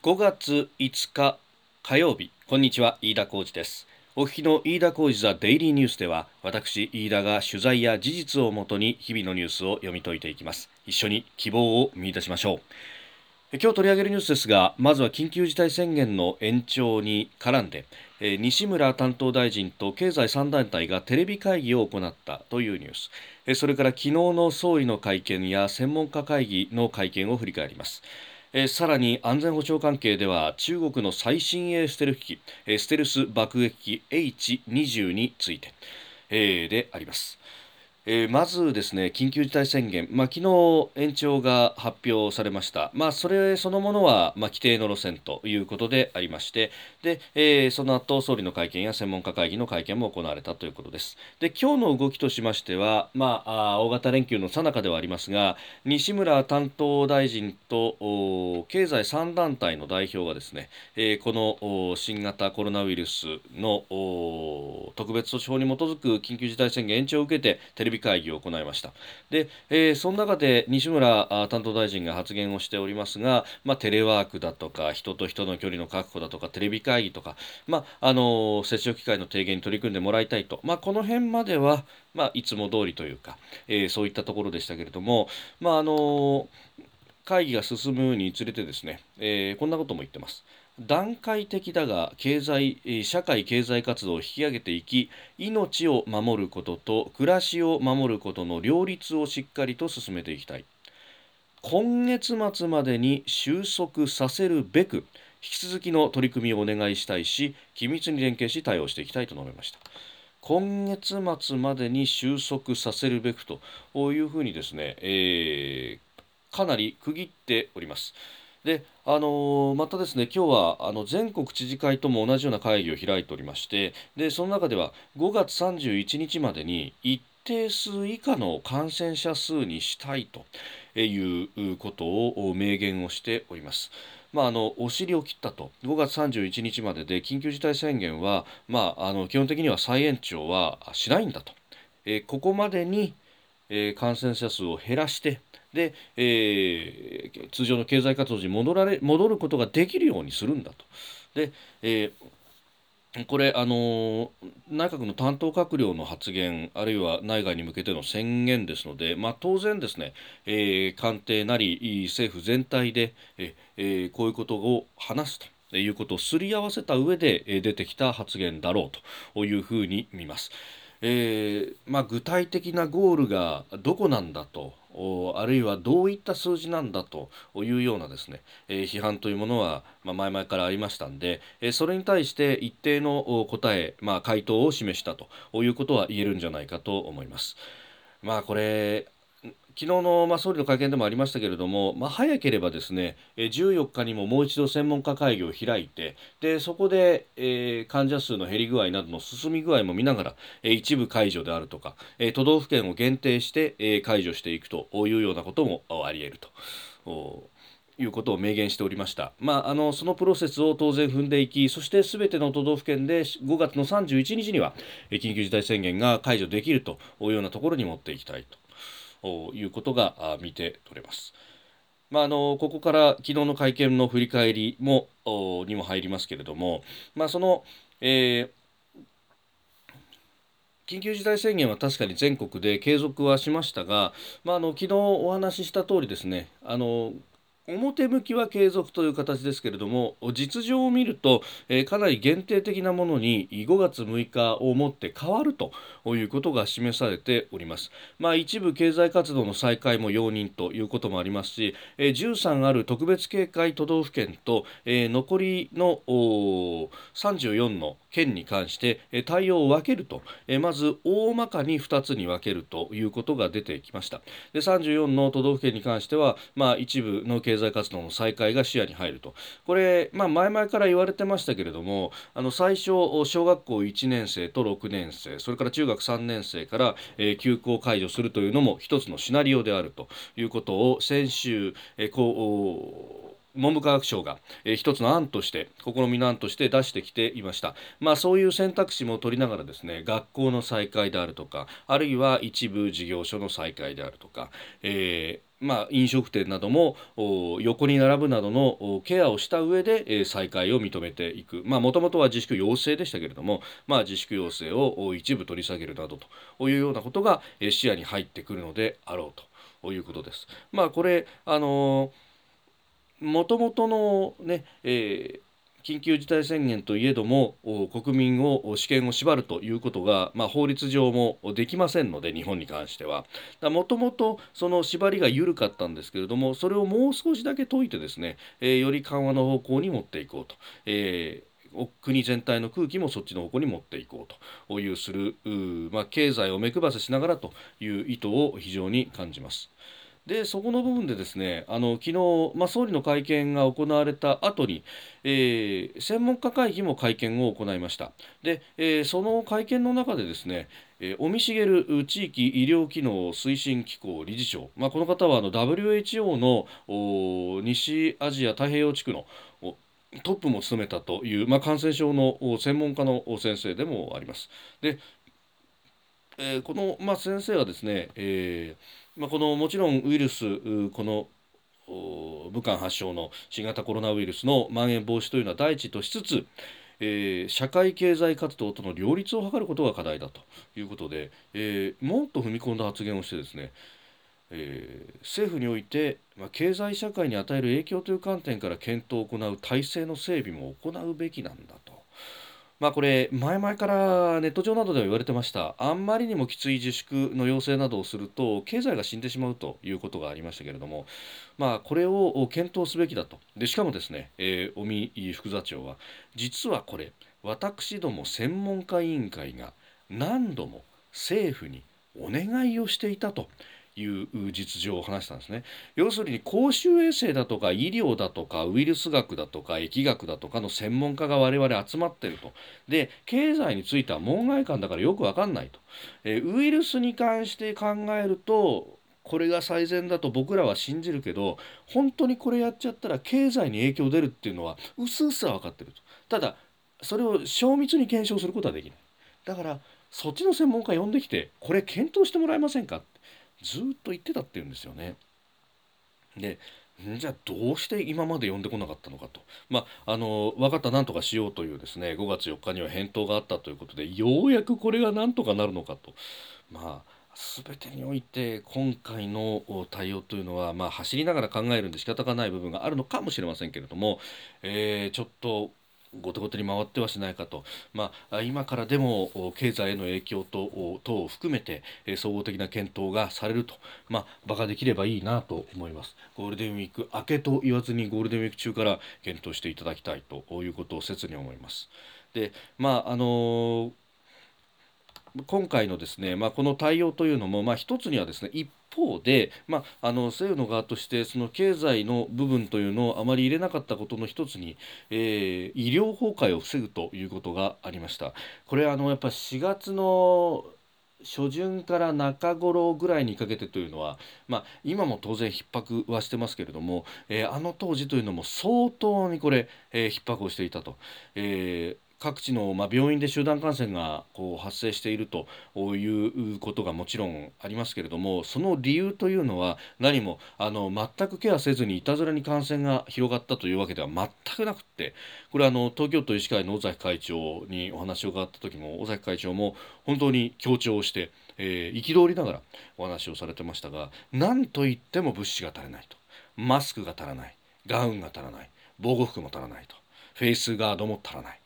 5月5日火曜日。こんにちは飯田浩二です。お聞きの飯田浩二ザデイリーニュースでは私飯田が取材や事実をもとに日々のニュースを読み解いていきます。一緒に希望を見出しましょう。今日取り上げるニュースですがまずは緊急事態宣言の延長に絡んで西村担当大臣と経済3団体がテレビ会議を行ったというニュース。それから昨日の総理の会見や専門家会議の会見を振り返ります。えさらに安全保障関係では中国の最新鋭ステルス機、えステルス爆撃機 H20 について、えであります。えー、まずですね緊急事態宣言、まあ、昨日延長が発表されました、まあ、それそのものは、まあ、規定の路線ということでありましてで、えー、その後総理の会見や専門家会議の会見も行われたということです。で今日の動きとしましては、まあ、大型連休の最中ではありますが西村担当大臣と経済3団体の代表がですね、えー、この新型コロナウイルスの特別措置法に基づく緊急事態宣言延長を受けてテレビ会議を行いましたで、えー、その中で西村担当大臣が発言をしておりますが、まあ、テレワークだとか人と人の距離の確保だとかテレビ会議とか、まあ、あの接触機会の低減に取り組んでもらいたいと、まあ、この辺までは、まあ、いつも通りというか、えー、そういったところでしたけれども、まああの会議が進むにつれてですね、えー、こんなことも言ってます。段階的だが経済社会経済活動を引き上げていき命を守ることと暮らしを守ることの両立をしっかりと進めていきたい今月末までに収束させるべく引き続きの取り組みをお願いしたいし緊密に連携し対応していきたいと述べました今月末までに収束させるべくというふうにですね、えー、かなり区切っております。であのまたですね今日はあの全国知事会とも同じような会議を開いておりましてでその中では5月31日までに一定数以下の感染者数にしたいということを明言をしております。まあ、あのお尻を切ったと5月31日までで緊急事態宣言は、まあ、あの基本的には再延長はしないんだと、えここまでに、え感染者数を減らしてで、えー、通常の経済活動に戻られ戻ることができるようにするんだと。で、えー、これあの内閣の担当閣僚の発言あるいは内外に向けての宣言ですので、まあ、当然ですね、えー、官邸なり政府全体で、えー、こういうことを話すということをすり合わせた上で出てきた発言だろうというふうに見ます。えーまあ、具体的なゴールがどこなんだとあるいはどういった数字なんだというようなですね、え、批判というものは、ま、前々からありましたんで、え、それに対して一定の答え、まあ、回答を示したということは言えるんじゃないかと思います。まあこれ昨日の、まあ、総理の会見でもありましたけれども、まあ、早ければですね14日にももう一度専門家会議を開いてでそこで、えー、患者数の減り具合などの進み具合も見ながら、え、一部解除であるとか、え、都道府県を限定して、え、解除していくというようなこともあり得ると。いうことを明言しておりました、まあ、あのそのプロセスを当然踏んでいきそしてすべての都道府県で5月の31日には緊急事態宣言が解除できるというようなところに持っていきたいと。いうことが見て取れます。まあ、あのここから昨日の会見の振り返りもにも入りますけれども、まあ、その、えー、緊急事態宣言は確かに全国で継続はしましたが、まあ、あの昨日お話しした通りですねあの表向きは継続という形ですけれども実情を見ると、かなり限定的なものに5月6日をもって変わるということが示されております。まあ、一部経済活動の再開も容認ということもありますし、えー、13ある特別警戒都道府県と、残りの34の県に関して対応を分けるとまず大まかに2つに分けるということが出てきましたで34の都道府県に関しては、まあ、一部の経済済活動の再開が視野に入ると。これ、まあ、前々から言われてましたけれどもあの最初小学校1年生と6年生それから中学3年生から、えー、休校解除するというのも一つのシナリオであるということを先週、えー、こう文部科学省が、えー、一つの案として試みの案として出してきていました、まあ、そういう選択肢も取りながらですね学校の再開であるとかあるいは一部事業所の再開であるとか、えーまあ、飲食店なども横に並ぶなどのケアをした上で再開を認めていくもともとは自粛要請でしたけれども、まあ、自粛要請を一部取り下げるなどというようなことが視野に入ってくるのであろうということです。まあ、これあのもともとのね、えー緊急事態宣言といえども国民を試験を縛るということが、まあ、法律上もできませんので日本に関してはもともとその縛りが緩かったんですけれどもそれをもう少しだけ解いてですね、えー、より緩和の方向に持っていこうと。えー国全体の空気もそっちの方向に持っていこうというするまあ、経済を目配せしながらという意図を非常に感じます。でそこの部分でですねあの昨日、まあ、総理の会見が行われた後に、えー、専門家会議も会見を行いましたで、えー、その会見の中でですねえ尾身茂地域医療機能推進機構理事長、まあ、この方はあの WHO の西アジア太平洋地区のトップも務めたという、まあ、感染症の専門家の先生でもあります。で、えー、この、まあ、先生はですね、えーまあ、このもちろんウイルスこの武漢発祥の新型コロナウイルスのまん延防止というのは第一としつつ、えー、社会経済活動との両立を図ることが課題だということで、えー、もっと踏み込んだ発言をしてですね、えー、政府において、まあ、経済社会に与える影響という観点から検討を行う体制の整備も行うべきなんだと。まあこれ前々からネット上などでは言われてました。あんまりにもきつい自粛の要請などをすると経済が死んでしまうということがありましたけれども。まあこれを検討すべきだと。でしかもですね、えー、尾身副座長は実はこれ私ども専門家委員会が何度も政府にお願いをしていたと。いう実情を話したんですね。要するに公衆衛生だとか医療だとかウイルス学だとか疫学だとかの専門家が我々集まってると。で経済については門外漢だからよく分かんないと、えウイルスに関して考えるとこれが最善だと僕らは信じるけど本当にこれやっちゃったら経済に影響出るっていうのはうすうすは分かってると。ただそれを精密に検証することはできない。だからそっちの専門家呼んできてこれ検討してもらえませんかずっと言ってたっていうんですよね。でじゃあどうして今まで呼んでこなかったのかと。まあ、あの分かったなんとかしようというですね5月4日には返答があったということでようやくこれがなんとかなるのかと。まあ全てにおいて今回の対応というのは、まあ、走りながら考えるんで仕方がない部分があるのかもしれませんけれども、えー、ちょっと後手後手に回ってはしないかと、まあ、今からでも経済への影響と等を含めて総合的な検討がされると、まあ、馬鹿できればいいなと思います。ゴールデンウィーク明けと言わずにゴールデンウィーク中から検討していただきたいということを切に思います。でまああのー今回のですね、まあ、この対応というのも、まあ、一つにはですね一方で、まあ、あの政府の側としてその経済の部分というのをあまり入れなかったことの一つに、えー、医療崩壊を防ぐということがありました。これあのやっぱ4月の初旬から中頃ぐらいにかけてというのは、まあ、今も当然逼迫はしてますけれども、えー、あの当時というのも相当にこれ、えー、逼迫をしていたと。えー各地の、まあ、病院で集団感染がこう発生しているということがもちろんありますけれどもその理由というのは何もあの全くケアせずにいたずらに感染が広がったというわけでは全くなくってこれはの東京都医師会の尾崎会長にお話を伺った時も尾崎会長も本当に強調して、えー、憤りながらお話をされてましたが何と言っても物資が足りないと。マスクが足らない。ガウンが足らない。防護服も足らないと。フェイスガードも足らない。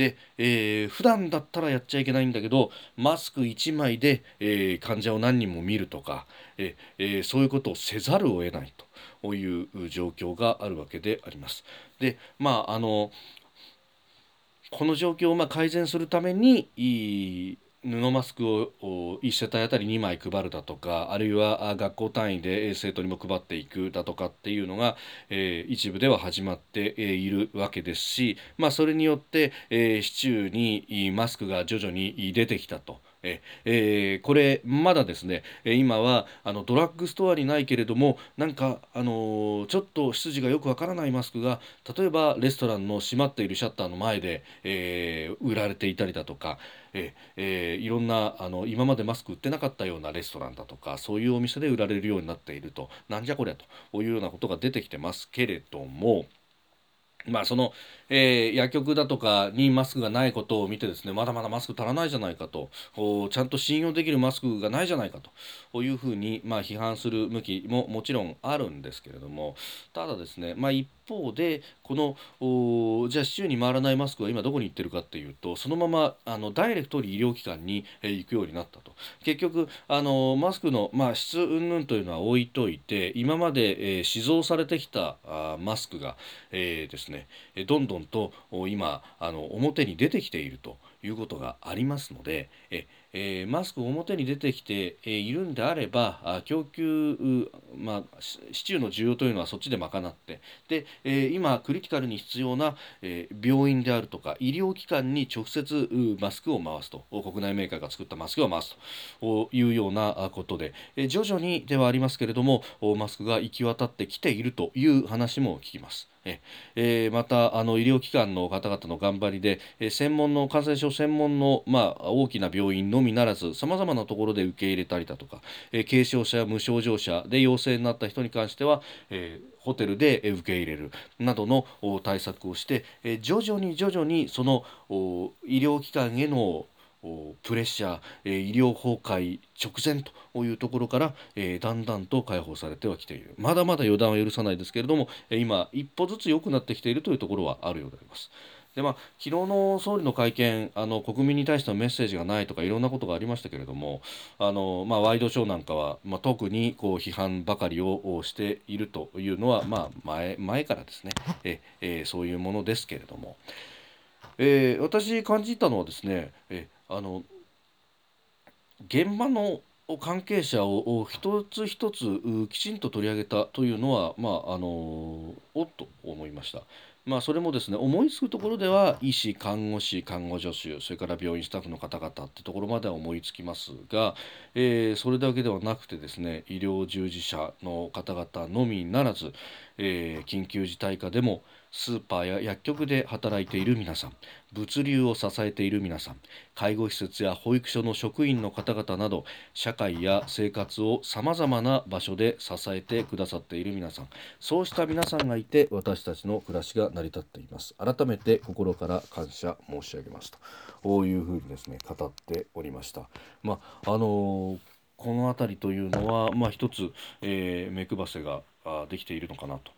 で、えー、普段だったらやっちゃいけないんだけどマスク1枚で、えー、患者を何人も見るとか、えー、そういうことをせざるを得ないという状況があるわけであります。でまああのこの状況をま改善するために布マスクを1世帯あたり2枚配るだとかあるいは学校単位で生徒にも配っていくだとかっていうのが、えー、一部では始まっているわけですし、まあ、それによって、えー、市中にマスクが徐々に出てきたと。えー、これまだですね今はあのドラッグストアにないけれどもなんか、あのー、ちょっと出自がよくわからないマスクが例えばレストランの閉まっているシャッターの前で、えー、売られていたりだとか、ええー、いろんなあの今までマスク売ってなかったようなレストランだとかそういうお店で売られるようになっているとなんじゃこりゃというようなことが出てきてますけれども。まあその、えー、薬局だとかにマスクがないことを見てですねまだまだマスク足らないじゃないかとちゃんと信用できるマスクがないじゃないかというふうに、まあ、批判する向きももちろんあるんですけれどもただですね、まあ、一方でこのじゃあ市中に回らないマスクは今どこに行ってるかっていうとそのままあのダイレクトに医療機関に、えー、行くようになったと。結局あのマスクの、まあ、質云々というのは置いといて今まで、えー、試造されてきたあマスクが、えー、ですねどんどんと今あの表に出てきていると。いうことがありますのでええー、マスク表に出てきて、えいるんであれば供給、まあ、市中の需要というのはそっちで賄ってで、えー、今クリティカルに必要な、えー、病院であるとか医療機関に直接マスクを回すと国内メーカーが作ったマスクを回すというようなことで、え徐々にではありますけれどもマスクが行き渡ってきているという話も聞きます。えー、またあの医療機関の方々の頑張りで、えー、専門の感染症専門の、まあ、大きな病院のみならずさまざまなところで受け入れたりだとか、えー、軽症者や無症状者で陽性になった人に関しては、えー、ホテルで受け入れるなどの対策をして、えー、徐々に徐々にその医療機関へのプレッシャー、えー、医療崩壊直前というところから、えー、だんだんと解放されてはきている。まだまだ予断は許さないですけれども、え、今一歩ずつ良くなってきているというところはあるようであります。でまあ、昨日の総理の会見あの国民に対してのメッセージがないとかいろんなことがありましたけれどもあの、まあ、ワイドショーなんかは、まあ、特にこう批判ばかりをしているというのは、まあ、前前からですね。え、えそういうものですけれども、えー、私感じたのはですねえあの現場の関係者を一つ一つきちんと取り上げたというのは、まあ、あのおっと思いました。まあ、それもですね思いつくところでは医師看護師看護助手それから病院スタッフの方々ってところまでは思いつきますが、えー、それだけではなくてですね医療従事者の方々のみならず、えー、緊急事態下でもスーパーや薬局で働いている皆さん物流を支えている皆さん介護施設や保育所の職員の方々など社会や生活をさまざまな場所で支えてくださっている皆さんそうした皆さんがいて私たちの暮らしが成り立っています。改めて心から感謝申し上げますとこういうふうにですね語っておりました。まああのー、この辺りというのはまあ一つ、えー、目配せができているのかなと。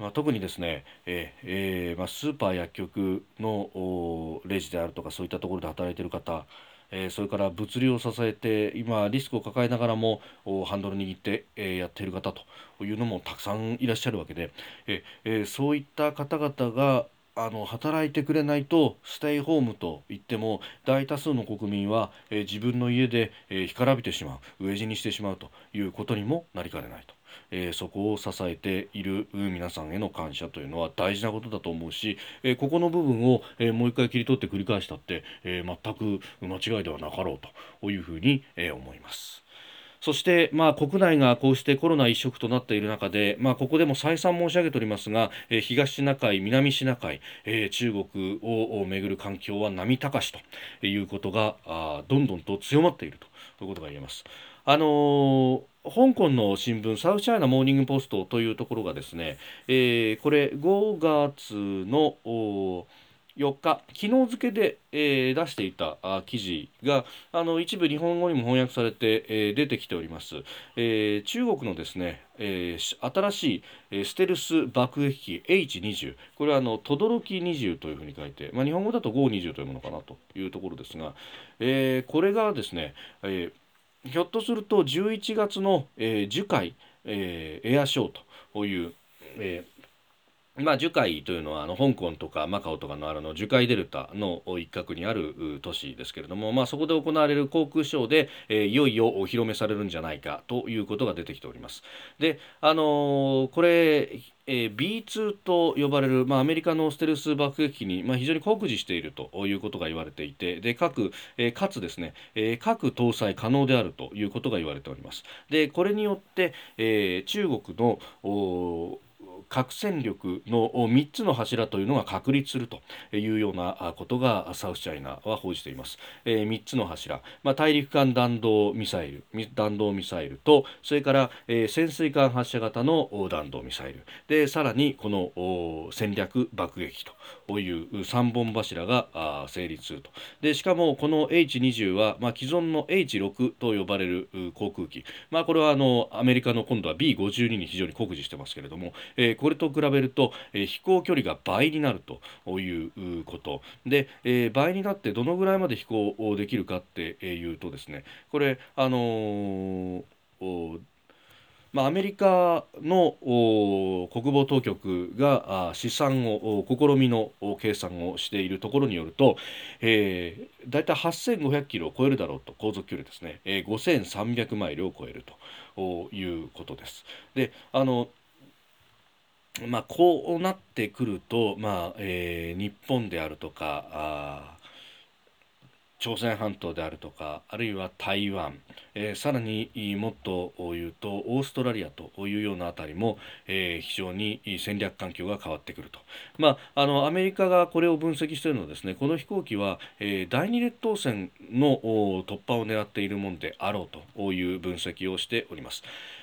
まあ、特にですね、ええーまあ、スーパー薬局のレジであるとかそういったところで働いている方、えー、それから物流を支えて今リスクを抱えながらもハンドル握って、えー、やっている方というのもたくさんいらっしゃるわけで、えー、そういった方々があの働いてくれないとステイホームといっても大多数の国民は、えー、自分の家で、えー、干からびてしまう飢え死にしてしまうということにもなりかねないと。えー、そこを支えている皆さんへの感謝というのは大事なことだと思うし、えー、ここの部分を、えー、もう一回切り取って繰り返したって、え全く間違いではなかろうというふうに、え思います。そして、まあ、国内がこうしてコロナ一色となっている中で、まあ、ここでも再三申し上げておりますが、えー、東シナ海、南シナ海、えー、中国をめぐる環境は波高しということがあどんどんと強まっているということが言えます。あのー香港の新聞サウスチャイナモーニングポストというところがですね、えー、これ5月の4日昨日付で、えー、出していたあ記事があの一部日本語にも翻訳されて、えー、出てきております、えー、中国のですね、えー、新しい、えー、ステルス爆撃機 H20 これはあの轟20というふうに書いて、まあ、日本語だと520というものかなというところですが、えー、これがですね、えーひょっとすると11月の、えー、樹海、えー、エアショーという、えーまあ、樹海というのはあの香港とかマカオとかのあるの樹海デルタの一角にある都市ですけれども、まあ、そこで行われる航空ショーで、えー、いよいよお披露目されるんじゃないかということが出てきております。で、あのー、これえー、B2 と呼ばれる、まあ、アメリカのステルス爆撃機に、まあ、非常に酷似しているということが言われていてで各、えー、かつですね、えー、核搭載可能であるということが言われております。でこれによって、えー、中国の核戦力の3つの柱というのが確立するというようなことがサウスチャイナは報じています。えー、3つの柱、まあ、大陸間弾道ミサイル弾道ミサイルとそれから、えー、潜水艦発射型の弾道ミサイル。でさらにこの戦略爆撃と。いう3本柱が成立すると。でしかもこの H20 は、まあ、既存の H6 と呼ばれる航空機、まあ、これはあのアメリカの今度は B52 に非常に酷似してますけれども、えー、これと比べると、えー、飛行距離が倍になるということ。で、えー、倍になってどのぐらいまで飛行できるかっていうとですねこれあのーまあ、アメリカの国防当局が試算を試みの計算をしているところによると、えー、大体8500キロを超えるだろうと航続距離ですね、えー、5300マイルを超えるということです。であのまあ、こうなってくると、まあえー、日本であるとか朝鮮半島であるとかあるいは台湾、えー、さらにもっと言うとオーストラリアというようなあたりも、えー、非常に戦略環境が変わってくると、まあ、あのアメリカがこれを分析しているのはですねこの飛行機は、えー、第二列島線の突破を狙っているものであろうという分析をしております。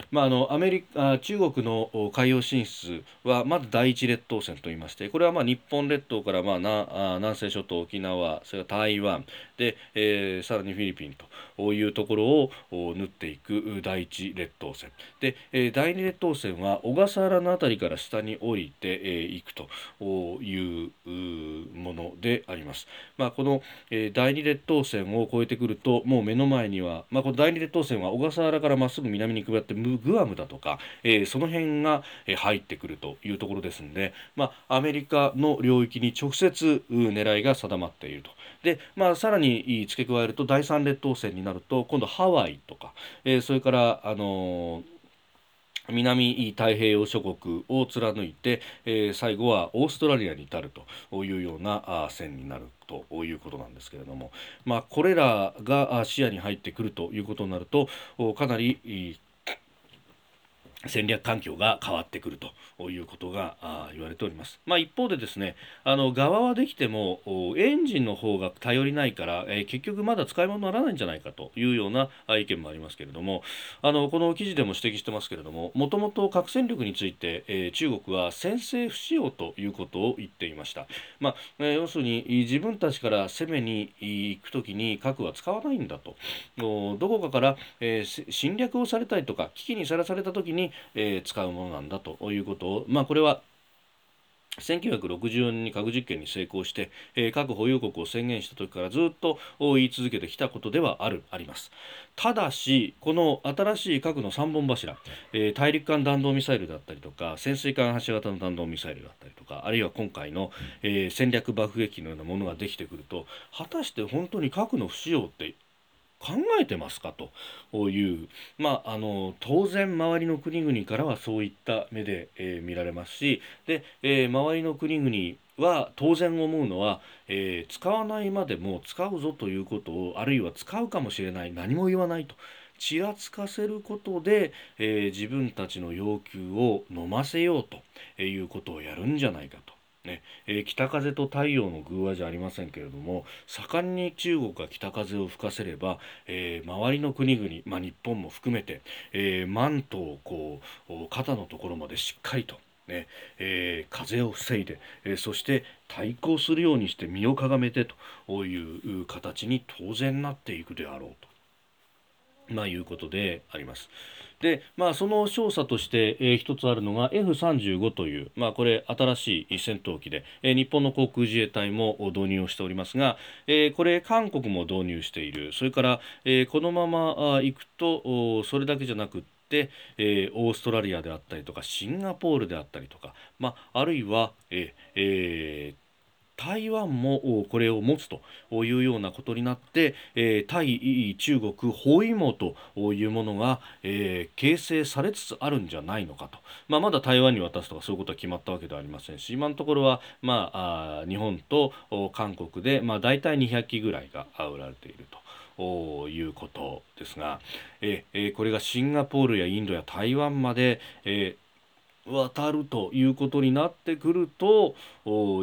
まあ、あのアメリカ中国の海洋進出はまず第一列島線といいましてこれはまあ日本列島からまあな南西諸島沖縄それから台湾で、えー、さらにフィリピンというところを縫っていく第一列島線で、えー、第二列島線は小笠原の辺りから下に降りてい、えー、くというものであります。まあ、この、えー、第二列島線を越えてくるともう目の前には、まあ、この第二列島線は小笠原からまっすぐ南に下ってグアムだとか、えー、その辺が入ってくるというところですので、まあ、アメリカの領域に直接狙いが定まっていると。で、まあ、さらに付け加えると第三列島線になると今度ハワイとか、えー、それからあのー南太平洋諸国を貫いて、えー、最後はオーストラリアに至るというようなあ線になるということなんですけれども、まあ、これらが視野に入ってくるということになるとかなり戦略環境が変わってくるということが言われております。まあ、一方でですねあの側はできてもエンジンの方が頼りないから、えー、結局まだ使い物にならないんじゃないかというような意見もありますけれどもあのこの記事でも指摘してますけれどももともと核戦力について、えー、中国は先制不使用ということを言っていました。まあえー、要するに自分たちから攻めに行く時に核は使わないんだとどこかから、えー、侵略をされたりとか危機にさらされた時にえー、使うものなんだということを、まあ、これは1964年に核実験に成功して、えー、核保有国を宣言した時からずっと言い続けてきたことではあるあります。ただしこの新しい核の3本柱、えー、大陸間弾道ミサイルだったりとか潜水艦発射型の弾道ミサイルだったりとかあるいは今回の、えー、戦略爆撃機のようなものができてくると果たして本当に核の不使用って考えてますか？という、まあ、あの当然周りの国々からはそういった目で、えー、見られますしで、えー、周りの国々は当然思うのは、えー、使わないまでも使うぞということをあるいは使うかもしれない何も言わないと。ちらつかせることで、え自分たちの要求を飲ませようということをやるんじゃないかと。ねえー、北風と太陽の偶話じゃありませんけれども盛んに中国が北風を吹かせれば、えー、周りの国々、まあ、日本も含めて、えー、マントをこう肩のところまでしっかりとねえー、風を防いで、えー、そして対抗するようにして身をかがめてという形に当然なっていくであろうと。まあいうことであります。で、まあ、その調査として、えー、一つあるのが F35 という、まあ、これ新しい戦闘機で、えー、日本の航空自衛隊も導入をしておりますが、えー、これ韓国も導入しているそれから、え、このままあ行くとそれだけじゃなくてっ、えー、オーストラリアであったりとかシンガポールであったりとか、まあ、あるいは、えーえー台湾もこれを持つというようなことになって、えー、対中国包囲網というものが、えー、形成されつつあるんじゃないのかと、まあ、まだ台湾に渡すとかそういうことは決まったわけではありませんし今のところは、まあ、あ日本と韓国で、まあ、大体200機ぐらいが売られていると。いうことですが、えー、これがシンガポールやインドや台湾まで、え渡るということになってくると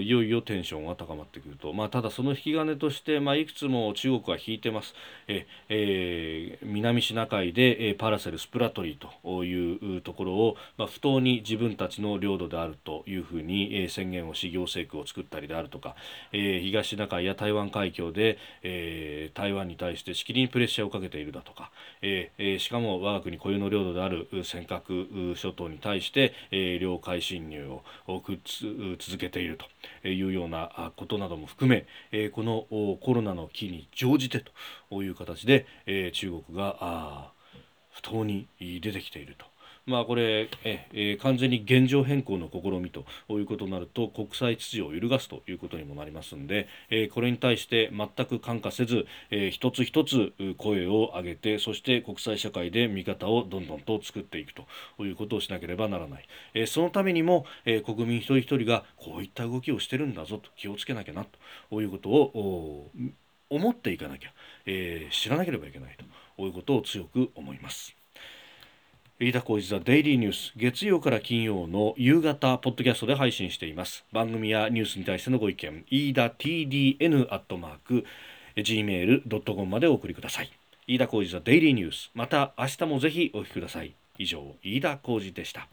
いよいよテンションが高まってくると、まあ、ただその引き金として、まあ、いくつも中国は引いてます。え、えー、南シナ海で、パラセルスプラトリーというところを、まあ、不当に自分たちの領土であるというふうに、えー、宣言をし行政区を作ったりであるとか、えー、東シナ海や台湾海峡で、えー、台湾に対してしきりにプレッシャーをかけているだとか、えー、しかも我が国固有の領土である尖閣諸島に対して、えー、領海侵入を続けている。というようなことなども含め、このコロナの危機に乗じてという形で、中国が不当に出てきていると。まあ、これえ、え完全に現状変更の試みということになると国際秩序を揺るがすということにもなりますので、えこれに対して全く感化せず、え一つ一つ声を上げてそして国際社会で味方をどんどんと作っていくということをしなければならない、えそのためにも、え国民一人一人がこういった動きをしてるんだぞと気をつけなきゃなということを思っていかなきゃ、え知らなければいけないということを強く思います。飯田浩司ザデイリーニュース月曜から金曜の夕方ポッドキャストで配信しています。番組やニュースに対してのご意見飯田 TDN アットマーク gmail.com までお送りください。飯田浩司ザデイリーニュースまた明日もぜひお聞きください。以上飯田浩司でした。